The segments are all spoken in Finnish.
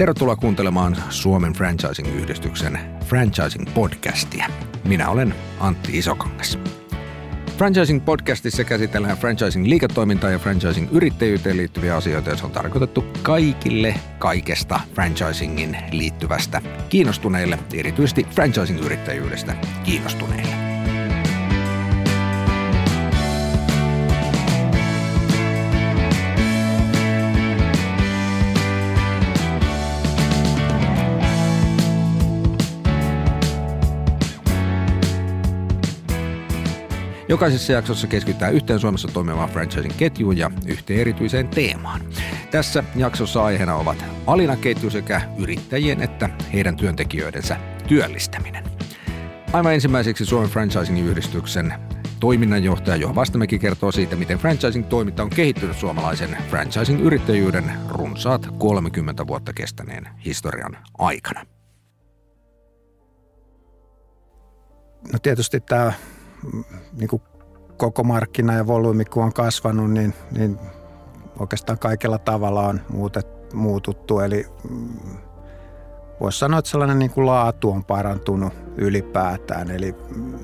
Tervetuloa kuuntelemaan Suomen Franchising-yhdistyksen Franchising-podcastia. Minä olen Antti Isokangas. Franchising-podcastissa käsitellään franchising-liiketoimintaa ja franchising-yrittäjyyteen liittyviä asioita, jotka on tarkoitettu kaikille kaikesta franchisingin liittyvästä kiinnostuneille, erityisesti franchising-yrittäjyydestä kiinnostuneille. Jokaisessa jaksossa keskitytään yhteen Suomessa toimivaan franchising ketjuun ja yhteen erityiseen teemaan. Tässä jaksossa aiheena ovat alinaketju sekä yrittäjien että heidän työntekijöidensä työllistäminen. Aivan ensimmäiseksi Suomen franchising-yhdistyksen toiminnanjohtaja Juha Vastamäki kertoo siitä, miten franchising-toiminta on kehittynyt suomalaisen franchising-yrittäjyyden runsaat 30 vuotta kestäneen historian aikana. No tietysti tämä niin kuin koko markkina ja volyymi kun on kasvanut, niin, niin oikeastaan kaikella tavalla on muutet, muututtu. Eli mm, voisi sanoa, että sellainen niin kuin laatu on parantunut ylipäätään. Eli mm,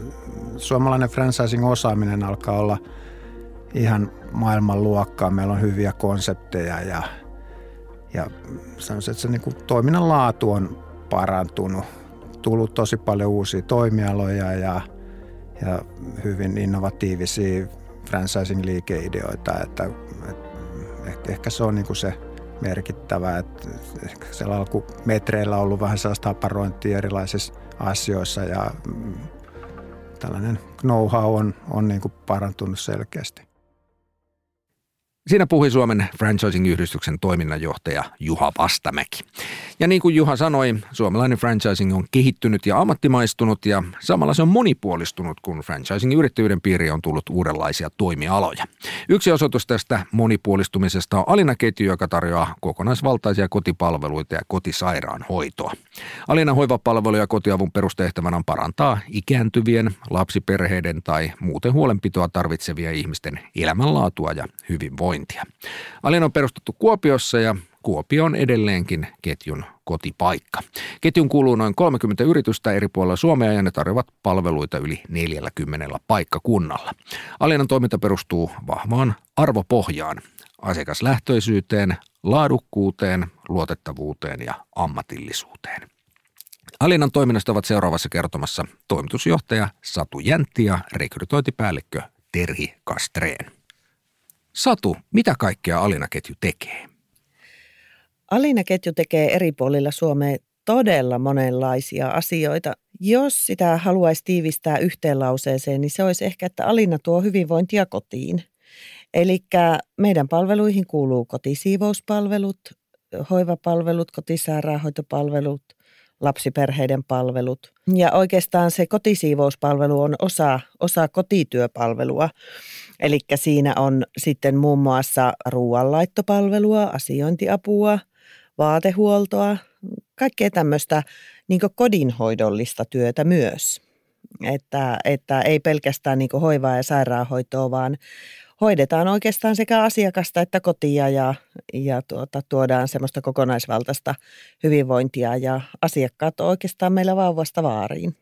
suomalainen franchising-osaaminen alkaa olla ihan maailman luokkaa. Meillä on hyviä konsepteja ja, ja sanoisin, että se niin kuin toiminnan laatu on parantunut. Tullut tosi paljon uusia toimialoja ja – ja hyvin innovatiivisia franchising-liikeideoita, että, että ehkä se on niin kuin se merkittävä, että siellä alkumetreillä on ollut vähän sellaista aparointia erilaisissa asioissa ja mm, tällainen know-how on, on niin kuin parantunut selkeästi. Siinä puhui Suomen franchising-yhdistyksen toiminnanjohtaja Juha Vastamäki. Ja niin kuin Juha sanoi, suomalainen franchising on kehittynyt ja ammattimaistunut ja samalla se on monipuolistunut, kun franchising-yrittäjyyden piiri on tullut uudenlaisia toimialoja. Yksi osoitus tästä monipuolistumisesta on Alina-ketju, joka tarjoaa kokonaisvaltaisia kotipalveluita ja kotisairaanhoitoa. Alina hoivapalvelu ja kotiavun perustehtävänä on parantaa ikääntyvien, lapsiperheiden tai muuten huolenpitoa tarvitsevia ihmisten elämänlaatua ja hyvinvointia. Alina on perustettu Kuopiossa ja Kuopio on edelleenkin ketjun kotipaikka. Ketjun kuuluu noin 30 yritystä eri puolilla Suomea ja ne tarjoavat palveluita yli 40 paikkakunnalla. Alinan toiminta perustuu vahvaan arvopohjaan, asiakaslähtöisyyteen, laadukkuuteen, luotettavuuteen ja ammatillisuuteen. Alinan toiminnasta ovat seuraavassa kertomassa toimitusjohtaja Satu Jäntti ja rekrytointipäällikkö Terhi Kastreen. Satu, mitä kaikkea Alina-ketju tekee? Alina-ketju tekee eri puolilla Suomea todella monenlaisia asioita. Jos sitä haluaisi tiivistää yhteen lauseeseen, niin se olisi ehkä, että Alina tuo hyvinvointia kotiin. Eli meidän palveluihin kuuluu kotisiivouspalvelut, hoivapalvelut, kotisairaanhoitopalvelut, lapsiperheiden palvelut. Ja oikeastaan se kotisiivouspalvelu on osa, osa kotityöpalvelua. Eli siinä on sitten muun muassa ruoanlaittopalvelua, asiointiapua – vaatehuoltoa, kaikkea tämmöistä niin kodinhoidollista työtä myös. Että, että ei pelkästään niin hoivaa ja sairaanhoitoa, vaan hoidetaan oikeastaan sekä asiakasta että kotia ja, ja tuota, tuodaan semmoista kokonaisvaltaista hyvinvointia ja asiakkaat on oikeastaan meillä vauvasta vaariin.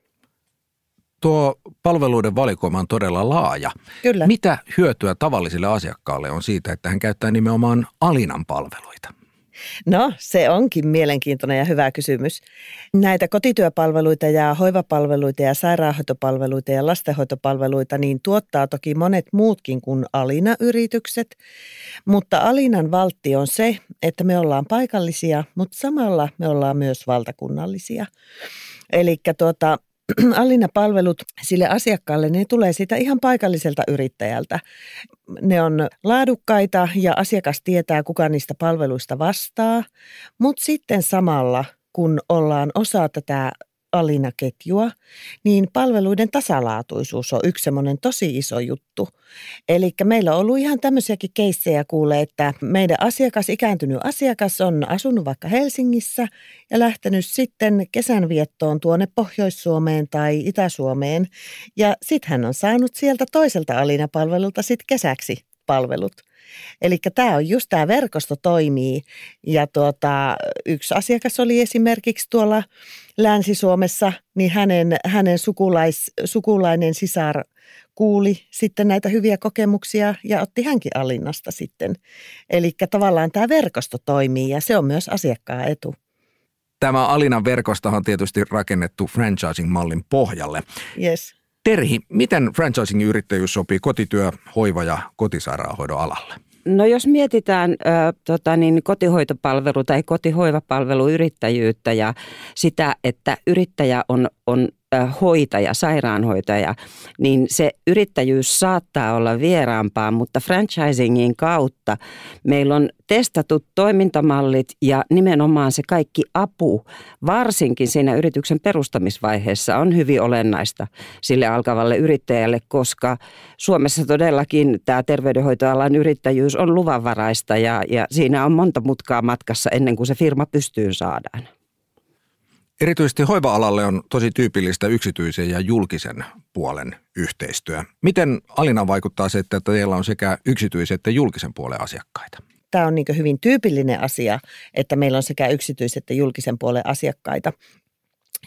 Tuo palveluiden valikoima on todella laaja. Kyllä. Mitä hyötyä tavallisille asiakkaalle on siitä, että hän käyttää nimenomaan Alinan palveluita? No, se onkin mielenkiintoinen ja hyvä kysymys. Näitä kotityöpalveluita ja hoivapalveluita ja sairaanhoitopalveluita ja lastenhoitopalveluita niin tuottaa toki monet muutkin kuin Alina-yritykset. Mutta Alinan valtti on se, että me ollaan paikallisia, mutta samalla me ollaan myös valtakunnallisia. Eli tuota, Alina-palvelut sille asiakkaalle, ne tulee siitä ihan paikalliselta yrittäjältä. Ne on laadukkaita ja asiakas tietää, kuka niistä palveluista vastaa, mutta sitten samalla kun ollaan osa tätä alinaketjua, niin palveluiden tasalaatuisuus on yksi semmoinen tosi iso juttu. Eli meillä on ollut ihan tämmöisiäkin keissejä kuulee, että meidän asiakas, ikääntynyt asiakas on asunut vaikka Helsingissä ja lähtenyt sitten kesänviettoon tuonne Pohjois-Suomeen tai Itä-Suomeen. Ja sitten hän on saanut sieltä toiselta alinapalvelulta sitten kesäksi palvelut. Eli tämä on just tämä verkosto toimii. Ja tuota, yksi asiakas oli esimerkiksi tuolla Länsi-Suomessa, niin hänen, hänen sukulais, sukulainen sisar kuuli sitten näitä hyviä kokemuksia ja otti hänkin Alinnasta sitten. Eli tavallaan tämä verkosto toimii ja se on myös asiakkaan etu. Tämä Alinan verkosto on tietysti rakennettu franchising-mallin pohjalle. Yes. Terhi, miten franchising-yrittäjyys sopii kotityö, hoiva ja kotisairaanhoidon alalle? No jos mietitään ö, tota niin, kotihoitopalvelu tai kotihoivapalveluyrittäjyyttä ja sitä, että yrittäjä on, on hoitaja, sairaanhoitaja, niin se yrittäjyys saattaa olla vieraampaa, mutta franchisingin kautta meillä on testatut toimintamallit ja nimenomaan se kaikki apu, varsinkin siinä yrityksen perustamisvaiheessa, on hyvin olennaista sille alkavalle yrittäjälle, koska Suomessa todellakin tämä terveydenhoitoalan yrittäjyys on luvanvaraista ja, ja siinä on monta mutkaa matkassa ennen kuin se firma pystyy saadaan. Erityisesti hoiva-alalle on tosi tyypillistä yksityisen ja julkisen puolen yhteistyö. Miten Alina vaikuttaa se, että teillä on sekä yksityisen että julkisen puolen asiakkaita? Tämä on niin hyvin tyypillinen asia, että meillä on sekä yksityisen että julkisen puolen asiakkaita.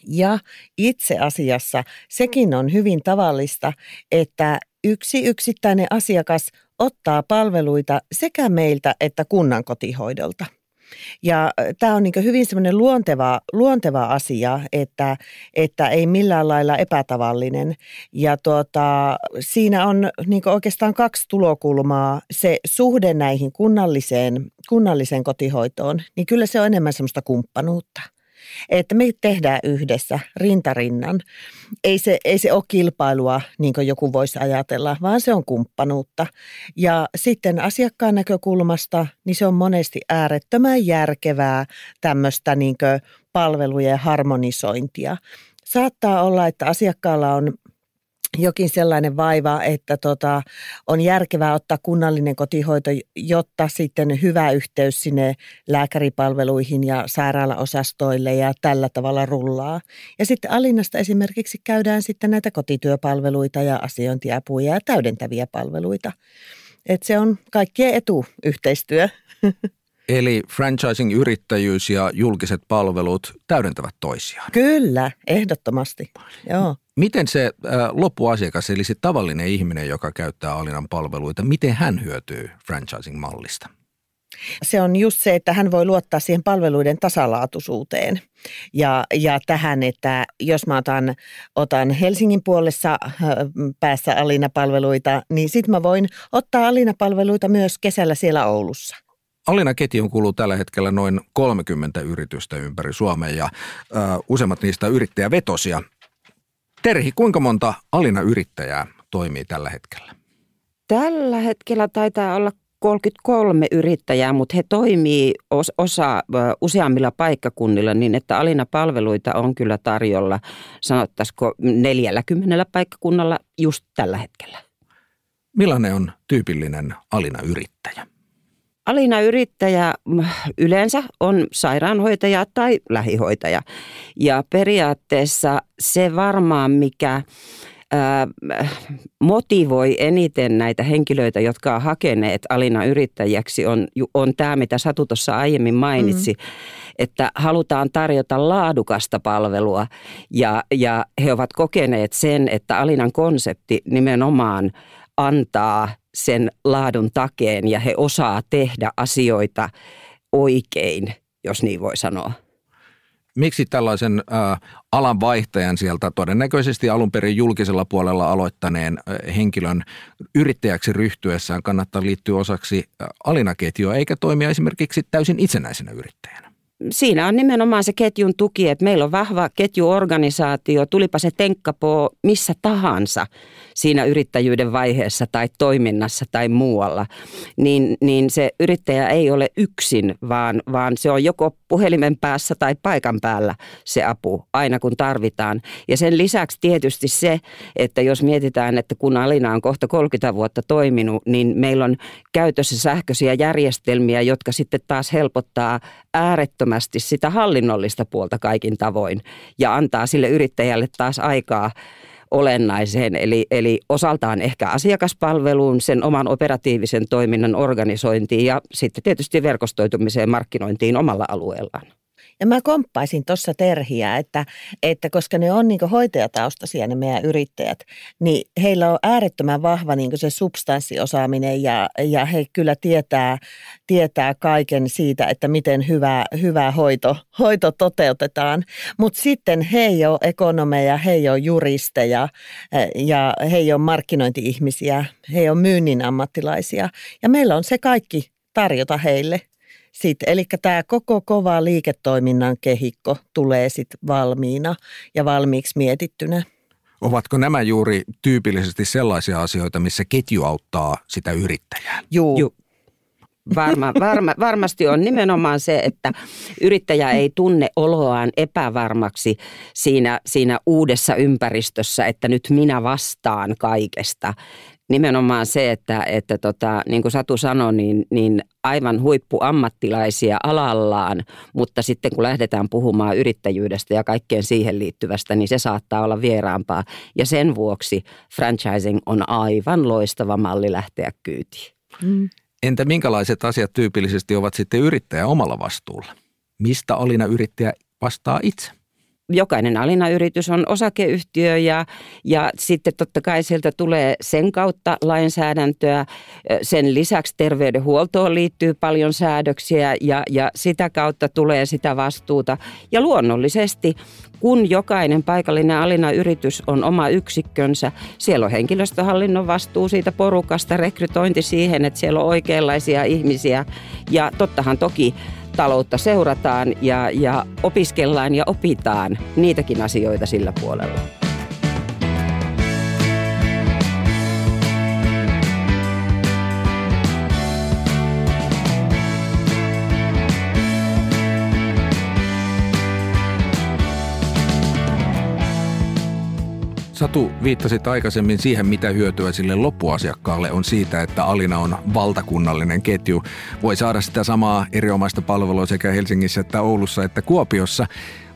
Ja itse asiassa sekin on hyvin tavallista, että yksi yksittäinen asiakas ottaa palveluita sekä meiltä että kunnan kotihoidolta – ja tämä on niin hyvin semmoinen luonteva, luonteva asia, että, että ei millään lailla epätavallinen. Ja tuota, siinä on niin oikeastaan kaksi tulokulmaa. Se suhde näihin kunnalliseen, kunnalliseen kotihoitoon, niin kyllä se on enemmän semmoista kumppanuutta – että me tehdään yhdessä rintarinnan. Ei se, ei se ole kilpailua, niin kuin joku voisi ajatella, vaan se on kumppanuutta. Ja sitten asiakkaan näkökulmasta, niin se on monesti äärettömän järkevää tämmöistä niin palvelujen harmonisointia. Saattaa olla, että asiakkaalla on jokin sellainen vaiva, että tota, on järkevää ottaa kunnallinen kotihoito, jotta sitten hyvä yhteys sinne lääkäripalveluihin ja sairaalaosastoille ja tällä tavalla rullaa. Ja sitten Alinnasta esimerkiksi käydään sitten näitä kotityöpalveluita ja asiointiapuja ja täydentäviä palveluita. Et se on kaikkien etu yhteistyö. Eli franchising-yrittäjyys ja julkiset palvelut täydentävät toisiaan. Kyllä, ehdottomasti. Joo. Miten se äh, loppuasiakas, eli se tavallinen ihminen, joka käyttää Alinan palveluita, miten hän hyötyy franchising-mallista? Se on just se, että hän voi luottaa siihen palveluiden tasalaatuisuuteen ja, ja tähän, että jos mä otan, otan Helsingin puolessa äh, päässä Alina-palveluita, niin sitten mä voin ottaa Alina-palveluita myös kesällä siellä Oulussa. Alina-ketjuun kuuluu tällä hetkellä noin 30 yritystä ympäri Suomea ja ö, useimmat niistä yrittäjävetosia. Terhi, kuinka monta Alina-yrittäjää toimii tällä hetkellä? Tällä hetkellä taitaa olla 33 yrittäjää, mutta he toimii osa useammilla paikkakunnilla niin, että Alina-palveluita on kyllä tarjolla, sanottaisiko 40 paikkakunnalla just tällä hetkellä. Millainen on tyypillinen Alina-yrittäjä? Alina-yrittäjä mm, yleensä on sairaanhoitaja tai lähihoitaja. Ja periaatteessa se varmaan, mikä motivoi eniten näitä henkilöitä, jotka on hakeneet Alina yrittäjäksi, on, on tämä, mitä Satu tuossa aiemmin mainitsi, mm-hmm. että halutaan tarjota laadukasta palvelua ja, ja he ovat kokeneet sen, että Alinan konsepti nimenomaan antaa sen laadun takeen ja he osaa tehdä asioita oikein, jos niin voi sanoa. Miksi tällaisen äh, alan vaihtajan sieltä todennäköisesti alun perin julkisella puolella aloittaneen äh, henkilön yrittäjäksi ryhtyessään kannattaa liittyä osaksi äh, alinaketjua eikä toimia esimerkiksi täysin itsenäisenä yrittäjänä? Siinä on nimenomaan se ketjun tuki, että meillä on vahva ketjuorganisaatio, tulipa se tenkkapoo missä tahansa siinä yrittäjyyden vaiheessa tai toiminnassa tai muualla, niin, niin se yrittäjä ei ole yksin, vaan, vaan se on joko puhelimen päässä tai paikan päällä se apu aina kun tarvitaan. Ja sen lisäksi tietysti se, että jos mietitään, että kun Alina on kohta 30 vuotta toiminut, niin meillä on käytössä sähköisiä järjestelmiä, jotka sitten taas helpottaa äärettömästi sitä hallinnollista puolta kaikin tavoin ja antaa sille yrittäjälle taas aikaa olennaiseen, eli, eli osaltaan ehkä asiakaspalveluun, sen oman operatiivisen toiminnan organisointiin ja sitten tietysti verkostoitumiseen markkinointiin omalla alueellaan. Ja mä komppaisin tuossa Terhiä, että, että koska ne on niin hoitajataustaisia ne meidän yrittäjät, niin heillä on äärettömän vahva niin se substanssiosaaminen ja, ja he kyllä tietää, tietää kaiken siitä, että miten hyvä, hyvä hoito, hoito toteutetaan. Mutta sitten he ei ole ekonomeja, he ei ole juristeja eh, ja he ei ole markkinointi-ihmisiä, he ei ole myynnin ammattilaisia. Ja meillä on se kaikki tarjota heille – sitten, eli tämä koko kova liiketoiminnan kehikko tulee sitten valmiina ja valmiiksi mietittynä. Ovatko nämä juuri tyypillisesti sellaisia asioita, missä ketju auttaa sitä yrittäjää? Juu. Juu. Varma, varma, varmasti on nimenomaan se, että yrittäjä ei tunne oloaan epävarmaksi siinä, siinä uudessa ympäristössä, että nyt minä vastaan kaikesta nimenomaan se, että, että tota, niin kuin Satu sanoi, niin, niin aivan huippuammattilaisia alallaan, mutta sitten kun lähdetään puhumaan yrittäjyydestä ja kaikkeen siihen liittyvästä, niin se saattaa olla vieraampaa. Ja sen vuoksi franchising on aivan loistava malli lähteä kyytiin. Mm. Entä minkälaiset asiat tyypillisesti ovat sitten yrittäjä omalla vastuulla? Mistä Alina yrittäjä vastaa itse? Jokainen alinayritys on osakeyhtiö ja, ja sitten totta kai sieltä tulee sen kautta lainsäädäntöä. Sen lisäksi terveydenhuoltoon liittyy paljon säädöksiä ja, ja sitä kautta tulee sitä vastuuta. Ja luonnollisesti, kun jokainen paikallinen alinayritys on oma yksikkönsä, siellä on henkilöstöhallinnon vastuu siitä porukasta, rekrytointi siihen, että siellä on oikeanlaisia ihmisiä. Ja tottahan toki taloutta seurataan ja, ja opiskellaan ja opitaan niitäkin asioita sillä puolella. Satu, viittasit aikaisemmin siihen, mitä hyötyä sille loppuasiakkaalle on siitä, että Alina on valtakunnallinen ketju. Voi saada sitä samaa erinomaista palvelua sekä Helsingissä että Oulussa että Kuopiossa.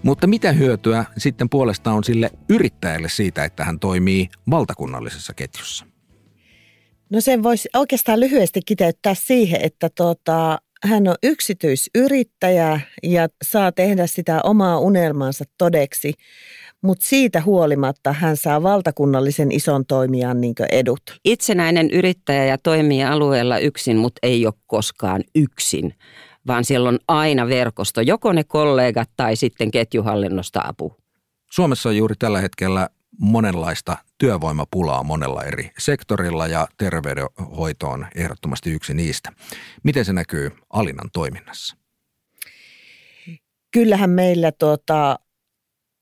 Mutta mitä hyötyä sitten puolestaan on sille yrittäjälle siitä, että hän toimii valtakunnallisessa ketjussa? No sen voisi oikeastaan lyhyesti kiteyttää siihen, että tota, hän on yksityisyrittäjä ja saa tehdä sitä omaa unelmansa todeksi mutta siitä huolimatta hän saa valtakunnallisen ison toimijan niin edut. Itsenäinen yrittäjä ja toimii alueella yksin, mutta ei ole koskaan yksin, vaan siellä on aina verkosto, joko ne kollegat tai sitten ketjuhallinnosta apu. Suomessa on juuri tällä hetkellä monenlaista työvoimapulaa monella eri sektorilla ja terveydenhoito on ehdottomasti yksi niistä. Miten se näkyy Alinan toiminnassa? Kyllähän meillä tuota,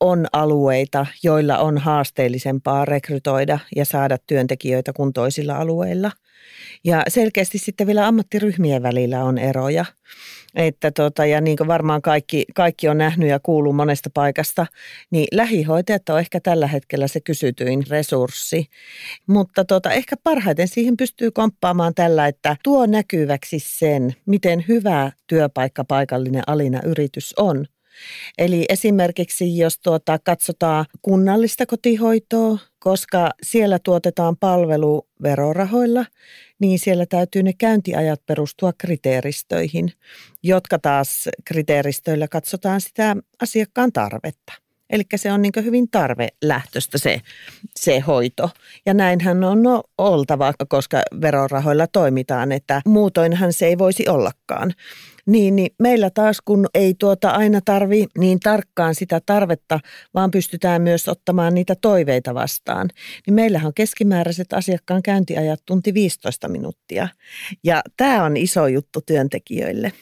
on alueita, joilla on haasteellisempaa rekrytoida ja saada työntekijöitä kuin toisilla alueilla. Ja selkeästi sitten vielä ammattiryhmien välillä on eroja. Että tota, ja niin kuin varmaan kaikki, kaikki on nähnyt ja kuuluu monesta paikasta, niin lähihoitajat on ehkä tällä hetkellä se kysytyin resurssi. Mutta tota, ehkä parhaiten siihen pystyy komppaamaan tällä, että tuo näkyväksi sen, miten hyvä työpaikka paikallinen alina yritys on – Eli esimerkiksi jos tuota, katsotaan kunnallista kotihoitoa, koska siellä tuotetaan palvelu verorahoilla, niin siellä täytyy ne käyntiajat perustua kriteeristöihin, jotka taas kriteeristöillä katsotaan sitä asiakkaan tarvetta. Eli se on niin hyvin tarvelähtöistä se, se hoito. Ja näinhän on oltava, koska verorahoilla toimitaan, että muutoinhan se ei voisi ollakaan. Niin, niin meillä taas kun ei tuota aina tarvi niin tarkkaan sitä tarvetta, vaan pystytään myös ottamaan niitä toiveita vastaan. Niin meillähän on keskimääräiset asiakkaan käyntiajat tunti 15 minuuttia. Ja tämä on iso juttu työntekijöille,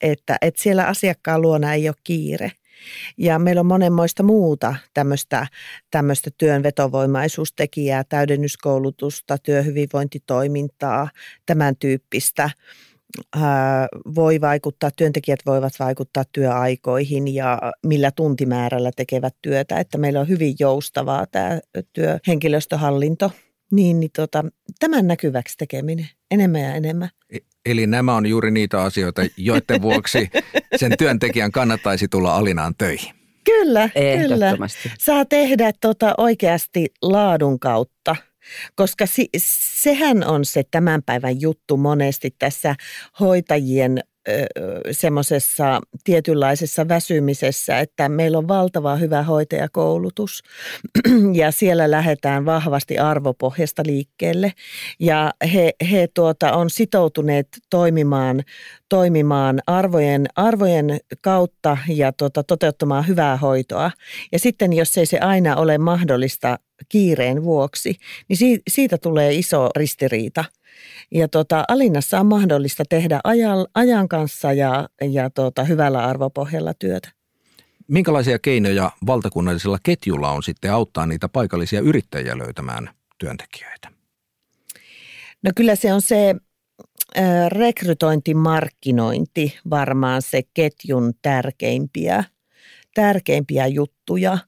että, että siellä asiakkaan luona ei ole kiire. Ja meillä on monenmoista muuta tämmöistä, tämmöistä työn vetovoimaisuustekijää, täydennyskoulutusta, työhyvinvointitoimintaa, tämän tyyppistä. Voi vaikuttaa, työntekijät voivat vaikuttaa työaikoihin ja millä tuntimäärällä tekevät työtä, että meillä on hyvin joustavaa tämä työhenkilöstöhallinto, niin, niin tota, tämän näkyväksi tekeminen enemmän ja enemmän. E, eli nämä on juuri niitä asioita, joiden vuoksi sen työntekijän kannattaisi tulla alinaan töihin. Kyllä, kyllä. Ehdottomasti. Saa tehdä tota oikeasti laadun kautta, koska si- sehän on se tämän päivän juttu monesti tässä hoitajien semmoisessa tietynlaisessa väsymisessä, että meillä on valtava hyvä hoitajakoulutus. Ja siellä lähdetään vahvasti arvopohjasta liikkeelle. Ja he, he tuota, on sitoutuneet toimimaan, toimimaan arvojen, arvojen kautta ja tuota, toteuttamaan hyvää hoitoa. Ja sitten jos ei se aina ole mahdollista kiireen vuoksi, niin siitä tulee iso ristiriita – ja tota, Alinnassa on mahdollista tehdä ajan, ajan kanssa ja, ja tota, hyvällä arvopohjalla työtä. Minkälaisia keinoja valtakunnallisella ketjulla on sitten auttaa niitä paikallisia yrittäjiä löytämään työntekijöitä? No kyllä se on se rekrytointimarkkinointi varmaan se ketjun tärkeimpiä, tärkeimpiä juttuja.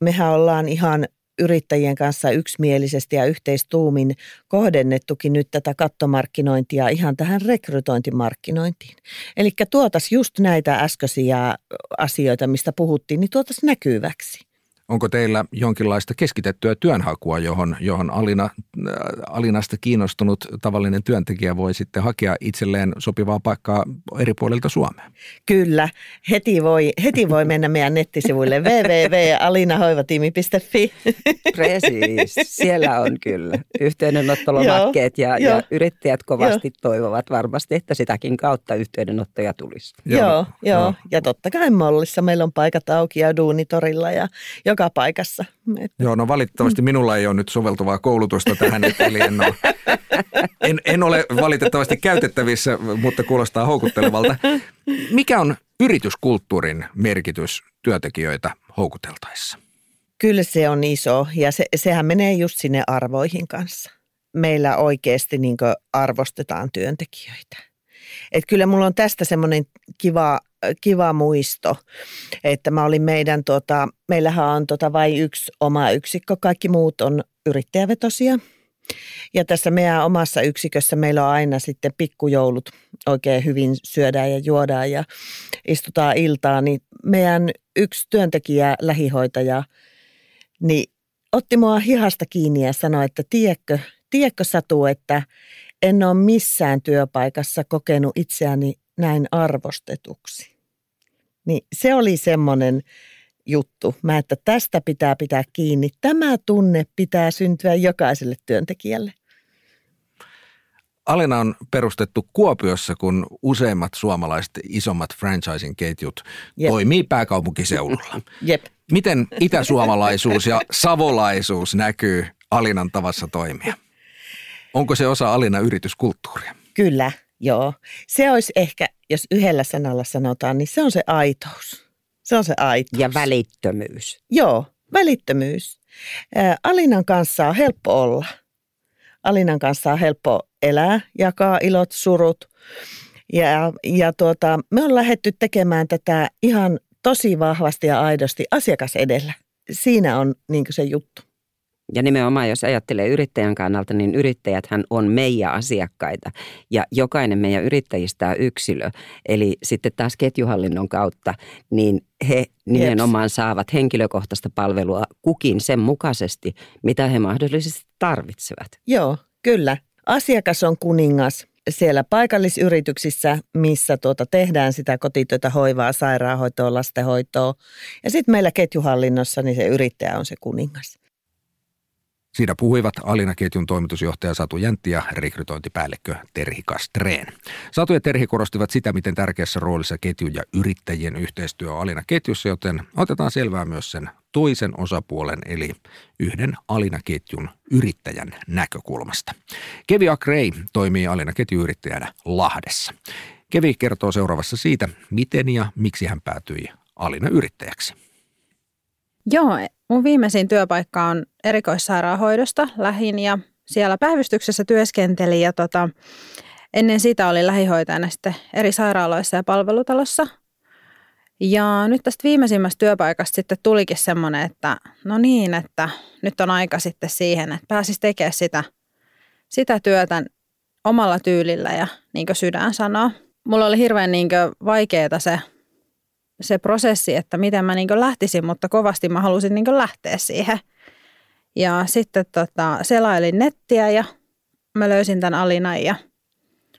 Mehän ollaan ihan yrittäjien kanssa yksimielisesti ja yhteistuumin kohdennettukin nyt tätä kattomarkkinointia ihan tähän rekrytointimarkkinointiin. Eli tuotas just näitä äskeisiä asioita, mistä puhuttiin, niin tuotas näkyväksi. Onko teillä jonkinlaista keskitettyä työnhakua, johon, johon Alina, äh, Alinasta kiinnostunut tavallinen työntekijä voi sitten hakea itselleen sopivaa paikkaa eri puolilta Suomea? Kyllä. Heti voi, heti voi mennä meidän nettisivuille www.alinahoivatiimi.fi. Precis. Siellä on kyllä yhteydenottolomakkeet ja, ja yrittäjät kovasti joo. toivovat varmasti, että sitäkin kautta yhteydenottoja tulisi. Joo, joo, joo. ja totta kai Mollissa meillä on paikat auki ja duunitorilla ja joka paikassa. Joo, no valitettavasti minulla ei ole nyt soveltuvaa koulutusta tähän, eli en ole, en, en ole valitettavasti käytettävissä, mutta kuulostaa houkuttelevalta. Mikä on yrityskulttuurin merkitys työntekijöitä houkuteltaessa? Kyllä se on iso ja se, sehän menee just sinne arvoihin kanssa. Meillä oikeasti niin arvostetaan työntekijöitä. Et kyllä mulla on tästä semmoinen kiva kiva muisto, että mä olin meidän, tota, meillähän on tota vain yksi oma yksikkö, kaikki muut on yrittäjävetosia. Ja tässä meidän omassa yksikössä meillä on aina sitten pikkujoulut oikein hyvin syödään ja juodaan ja istutaan iltaa, niin meidän yksi työntekijä, lähihoitaja, niin otti mua hihasta kiinni ja sanoi, että tiedätkö, tiedätkö Satu, että en ole missään työpaikassa kokenut itseäni näin arvostetuksi. Niin se oli semmoinen juttu, mä, että tästä pitää pitää kiinni. Tämä tunne pitää syntyä jokaiselle työntekijälle. Alena on perustettu Kuopiossa, kun useimmat suomalaiset isommat franchising-ketjut Jep. toimii pääkaupunkiseudulla. Jep. Miten itäsuomalaisuus ja savolaisuus näkyy Alinan tavassa toimia? Onko se osa Alina yrityskulttuuria? Kyllä, joo. Se olisi ehkä jos yhdellä sanalla sanotaan, niin se on se aitous. Se on se aitous. Ja välittömyys. Joo, välittömyys. Alinan kanssa on helppo olla. Alinan kanssa on helppo elää, jakaa ilot, surut. Ja, ja tuota, me on lähdetty tekemään tätä ihan tosi vahvasti ja aidosti asiakas edellä. Siinä on niin se juttu. Ja nimenomaan, jos ajattelee yrittäjän kannalta, niin yrittäjäthän on meidän asiakkaita ja jokainen meidän yrittäjistä on yksilö. Eli sitten taas ketjuhallinnon kautta, niin he nimenomaan Jeps. saavat henkilökohtaista palvelua kukin sen mukaisesti, mitä he mahdollisesti tarvitsevat. Joo, kyllä. Asiakas on kuningas siellä paikallisyrityksissä, missä tuota tehdään sitä kotityötä, hoivaa, sairaanhoitoa, lastenhoitoa. Ja sitten meillä ketjuhallinnossa, niin se yrittäjä on se kuningas. Siinä puhuivat Alina-ketjun toimitusjohtaja Satu Jäntti ja rekrytointipäällikkö Terhi Kastreen. Satu ja Terhi korostivat sitä, miten tärkeässä roolissa ketjun ja yrittäjien yhteistyö on Alina-ketjussa, joten otetaan selvää myös sen toisen osapuolen eli yhden Alina-ketjun yrittäjän näkökulmasta. Kevi Akrei toimii Alina-ketjuyrittäjänä Lahdessa. Kevi kertoo seuraavassa siitä, miten ja miksi hän päätyi Alina-yrittäjäksi. Joo, mun viimeisin työpaikka on erikoissairaanhoidosta lähin ja siellä päivystyksessä työskentelin ja tota, ennen sitä oli lähihoitajana sitten eri sairaaloissa ja palvelutalossa. Ja nyt tästä viimeisimmästä työpaikasta sitten tulikin semmoinen, että no niin, että nyt on aika sitten siihen, että pääsisi tekemään sitä, sitä työtä omalla tyylillä ja niin kuin sydän sanoo. Mulla oli hirveän niin vaikeaa se se prosessi, että miten mä niin lähtisin, mutta kovasti mä halusin niin lähteä siihen. Ja sitten tota, selailin nettiä ja mä löysin tämän Alinan ja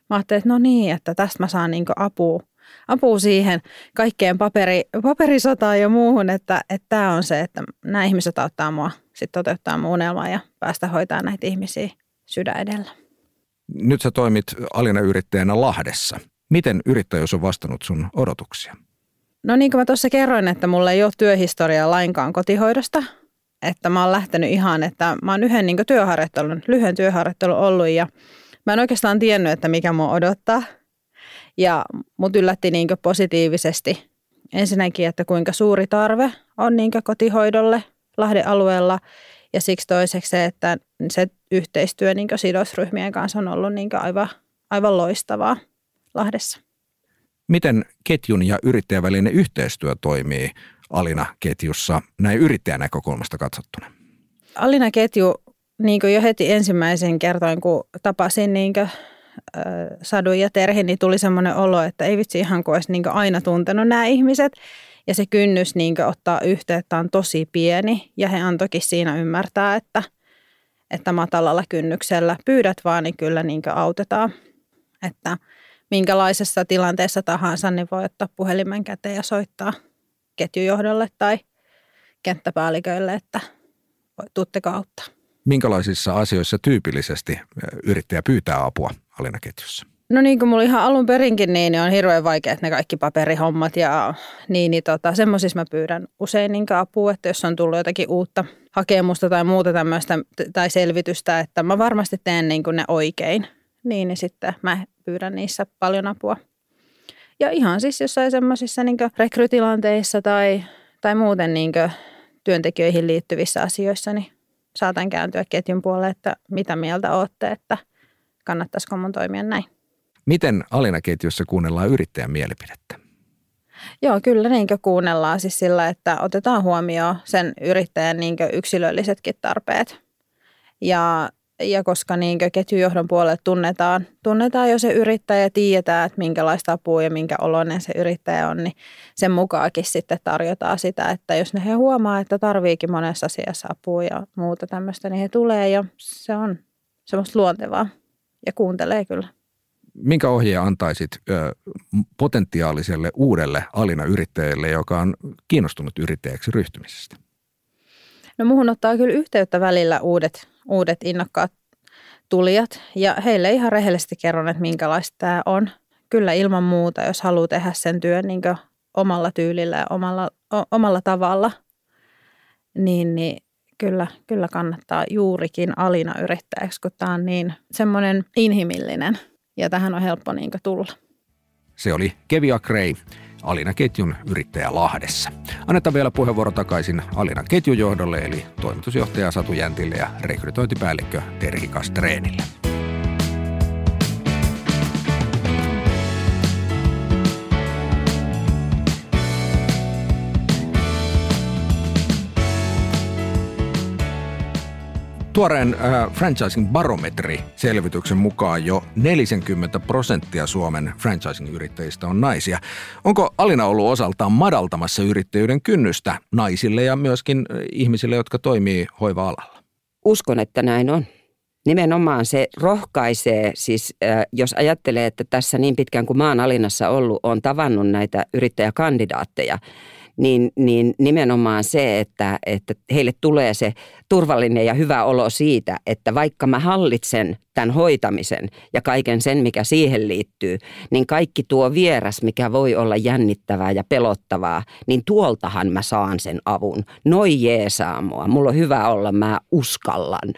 mä ajattelin, että no niin, että tästä mä saan niin apua, apua siihen kaikkeen paperi, paperisotaan ja muuhun, että tämä on se, että nämä ihmiset auttaa mua sitten toteuttaa mun unelmaa ja päästä hoitaa näitä ihmisiä sydän edellä. Nyt sä toimit Alina-yrittäjänä Lahdessa. Miten yrittäjyys on vastannut sun odotuksia? No niin kuin mä tuossa kerroin, että mulla ei ole työhistoriaa lainkaan kotihoidosta. Että mä oon lähtenyt ihan, että mä oon yhden niin työharjoittelun, lyhyen työharjoittelun ollut ja mä en oikeastaan tiennyt, että mikä mua odottaa. Ja mut yllätti niin positiivisesti ensinnäkin, että kuinka suuri tarve on niin kotihoidolle Lahden alueella. Ja siksi toiseksi se, että se yhteistyö niin sidosryhmien kanssa on ollut niin aivan, aivan loistavaa Lahdessa. Miten ketjun ja yrittäjän välinen yhteistyö toimii Alina-ketjussa näin yrittäjän näkökulmasta katsottuna? Alina-ketju, niin kuin jo heti ensimmäisen kertoin, kun tapasin niin kuin, äh, ja Terhi, niin tuli semmoinen olo, että ei vitsi ihan kuin olisi niin aina tuntenut nämä ihmiset. Ja se kynnys niin ottaa yhteyttä on tosi pieni ja he antoikin siinä ymmärtää, että, että matalalla kynnyksellä pyydät vaan, niin kyllä niin autetaan. Että minkälaisessa tilanteessa tahansa, niin voi ottaa puhelimen käteen ja soittaa ketjujohdolle tai kenttäpäälliköille, että tuutteko auttaa. Minkälaisissa asioissa tyypillisesti yrittäjä pyytää apua Alina-ketjussa? No niin kuin mulla ihan alun perinkin, niin, niin on hirveän vaikeat ne kaikki paperihommat ja niin, niin tota, semmoisissa mä pyydän usein niin apua, että jos on tullut jotakin uutta hakemusta tai muuta tämmöistä tai selvitystä, että mä varmasti teen niin kuin ne oikein, niin, niin sitten mä pyydän niissä paljon apua. Ja ihan siis jossain semmoisissa niin rekrytilanteissa tai, tai muuten niin työntekijöihin liittyvissä asioissa, niin saatan kääntyä ketjun puolelle, että mitä mieltä olette, että kannattaisiko mun toimia näin. Miten Alina-ketjussa kuunnellaan yrittäjän mielipidettä? Joo, kyllä niin kuunnellaan siis sillä, että otetaan huomioon sen yrittäjän niin yksilöllisetkin tarpeet. Ja, ja koska niin ketjujohdon puolelle tunnetaan, tunnetaan jo se yrittäjä ja tiedetään, että minkälaista apua ja minkä oloinen se yrittäjä on, niin sen mukaakin sitten tarjotaan sitä, että jos ne he huomaa, että tarviikin monessa asiassa apua ja muuta tämmöistä, niin he tulee jo. Se on semmoista luontevaa ja kuuntelee kyllä minkä ohjeen antaisit ö, potentiaaliselle uudelle Alina-yrittäjälle, joka on kiinnostunut yrittäjäksi ryhtymisestä? No muuhun ottaa kyllä yhteyttä välillä uudet, uudet innokkaat tulijat ja heille ihan rehellisesti kerron, että minkälaista tämä on. Kyllä ilman muuta, jos haluaa tehdä sen työn niin omalla tyylillä ja omalla, o, omalla tavalla, niin, niin kyllä, kyllä kannattaa juurikin Alina yrittäjäksi, kun tämä on niin semmoinen inhimillinen – ja tähän on helppo niin tulla. Se oli Kevia Gray, Alina ketjun yrittäjä Lahdessa. Annetaan vielä puheenvuoro takaisin Alina ketjujohdolle eli toimitusjohtaja Satu Jäntille ja rekrytointipäällikkö Terhi Kastreenille. Tuoreen äh, franchising-barometri-selvityksen mukaan jo 40 prosenttia Suomen franchising-yrittäjistä on naisia. Onko Alina ollut osaltaan madaltamassa yrittäjyyden kynnystä naisille ja myöskin äh, ihmisille, jotka toimii hoiva-alalla? Uskon, että näin on. Nimenomaan se rohkaisee, siis äh, jos ajattelee, että tässä niin pitkään kuin maan Alinassa ollut, on tavannut näitä yrittäjäkandidaatteja, niin, niin nimenomaan se, että, että heille tulee se turvallinen ja hyvä olo siitä, että vaikka mä hallitsen tämän hoitamisen ja kaiken sen, mikä siihen liittyy, niin kaikki tuo vieras, mikä voi olla jännittävää ja pelottavaa, niin tuoltahan mä saan sen avun. Noi jeesaa mua, mulla on hyvä olla, mä uskallan.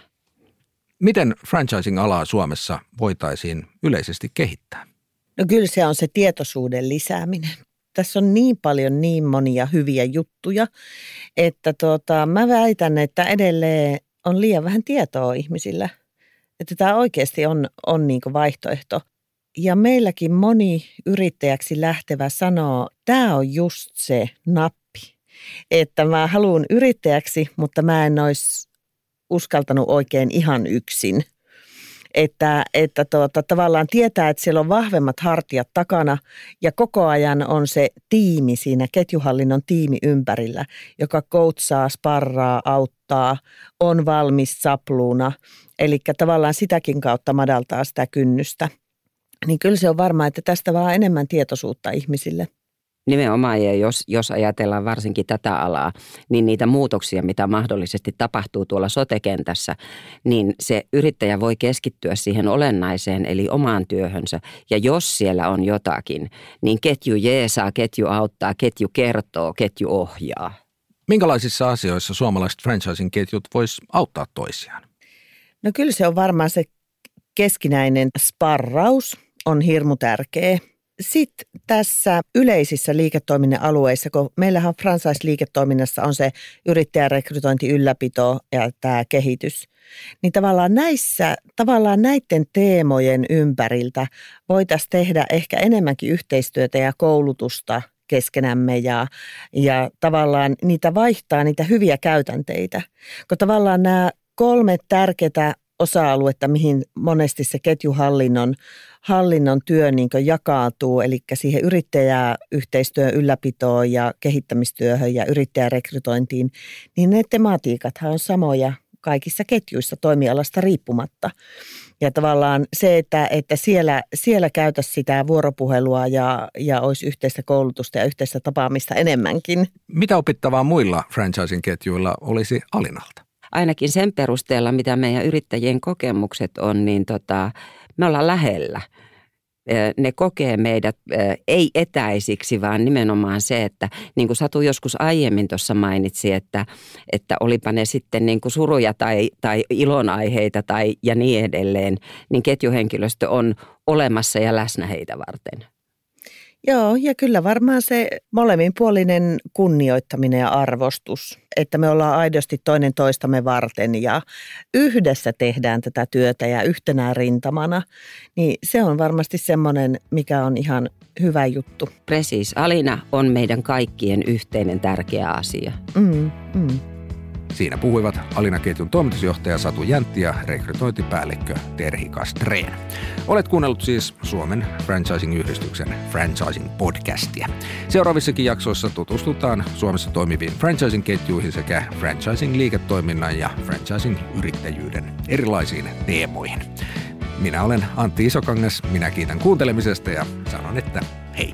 Miten franchising-alaa Suomessa voitaisiin yleisesti kehittää? No kyllä se on se tietoisuuden lisääminen tässä on niin paljon niin monia hyviä juttuja, että tota, mä väitän, että edelleen on liian vähän tietoa ihmisillä. Että tämä oikeasti on, on niin vaihtoehto. Ja meilläkin moni yrittäjäksi lähtevä sanoo, tämä on just se nappi. Että mä haluan yrittäjäksi, mutta mä en olisi uskaltanut oikein ihan yksin. Että, että tuota, tavallaan tietää, että siellä on vahvemmat hartiat takana ja koko ajan on se tiimi siinä, ketjuhallinnon tiimi ympärillä, joka koutsaa, sparraa, auttaa, on valmis sapluuna. Eli tavallaan sitäkin kautta madaltaa sitä kynnystä. Niin kyllä se on varmaa, että tästä vaan enemmän tietoisuutta ihmisille. Nimenomaan, ja jos, jos ajatellaan varsinkin tätä alaa, niin niitä muutoksia, mitä mahdollisesti tapahtuu tuolla sotekentässä, niin se yrittäjä voi keskittyä siihen olennaiseen, eli omaan työhönsä. Ja jos siellä on jotakin, niin ketju jeesaa, ketju auttaa, ketju kertoo, ketju ohjaa. Minkälaisissa asioissa suomalaiset franchising-ketjut vois auttaa toisiaan? No kyllä se on varmaan se keskinäinen sparraus on hirmu tärkeä sitten tässä yleisissä liiketoiminnan alueissa, kun meillähän franchise-liiketoiminnassa on se yrittäjärekrytointi, ylläpito ja tämä kehitys, niin tavallaan näissä, tavallaan näiden teemojen ympäriltä voitaisiin tehdä ehkä enemmänkin yhteistyötä ja koulutusta keskenämme ja, ja tavallaan niitä vaihtaa niitä hyviä käytänteitä. Kun tavallaan nämä kolme tärkeää osa-aluetta, mihin monesti se ketjuhallinnon hallinnon työ niin jakautuu, eli siihen yrittäjäyhteistyön ylläpitoon ja kehittämistyöhön ja yrittäjärekrytointiin, niin ne tematiikathan on samoja kaikissa ketjuissa toimialasta riippumatta. Ja tavallaan se, että, että siellä, siellä käytäisiin sitä vuoropuhelua ja, ja olisi yhteistä koulutusta ja yhteistä tapaamista enemmänkin. Mitä opittavaa muilla franchising-ketjuilla olisi Alinalta? Ainakin sen perusteella, mitä meidän yrittäjien kokemukset on, niin tota, me ollaan lähellä. Ne kokee meidät ei etäisiksi, vaan nimenomaan se, että niin kuin Satu joskus aiemmin tuossa mainitsi, että, että olipa ne sitten niin kuin suruja tai, tai ilonaiheita tai ja niin edelleen, niin ketjuhenkilöstö on olemassa ja läsnä heitä varten. Joo, ja kyllä varmaan se molemminpuolinen kunnioittaminen ja arvostus, että me ollaan aidosti toinen toistamme varten ja yhdessä tehdään tätä työtä ja yhtenä rintamana, niin se on varmasti semmoinen, mikä on ihan hyvä juttu. Precis, Alina on meidän kaikkien yhteinen tärkeä asia. Mm, mm. Siinä puhuivat Alina-ketjun toimitusjohtaja Satu Jäntti ja rekrytointipäällikkö Terhi Kastreen. Olet kuunnellut siis Suomen Franchising-yhdistyksen Franchising-podcastia. Seuraavissakin jaksoissa tutustutaan Suomessa toimiviin franchising-ketjuihin sekä franchising-liiketoiminnan ja franchising-yrittäjyyden erilaisiin teemoihin. Minä olen Antti Isokangas, minä kiitän kuuntelemisesta ja sanon, että hei.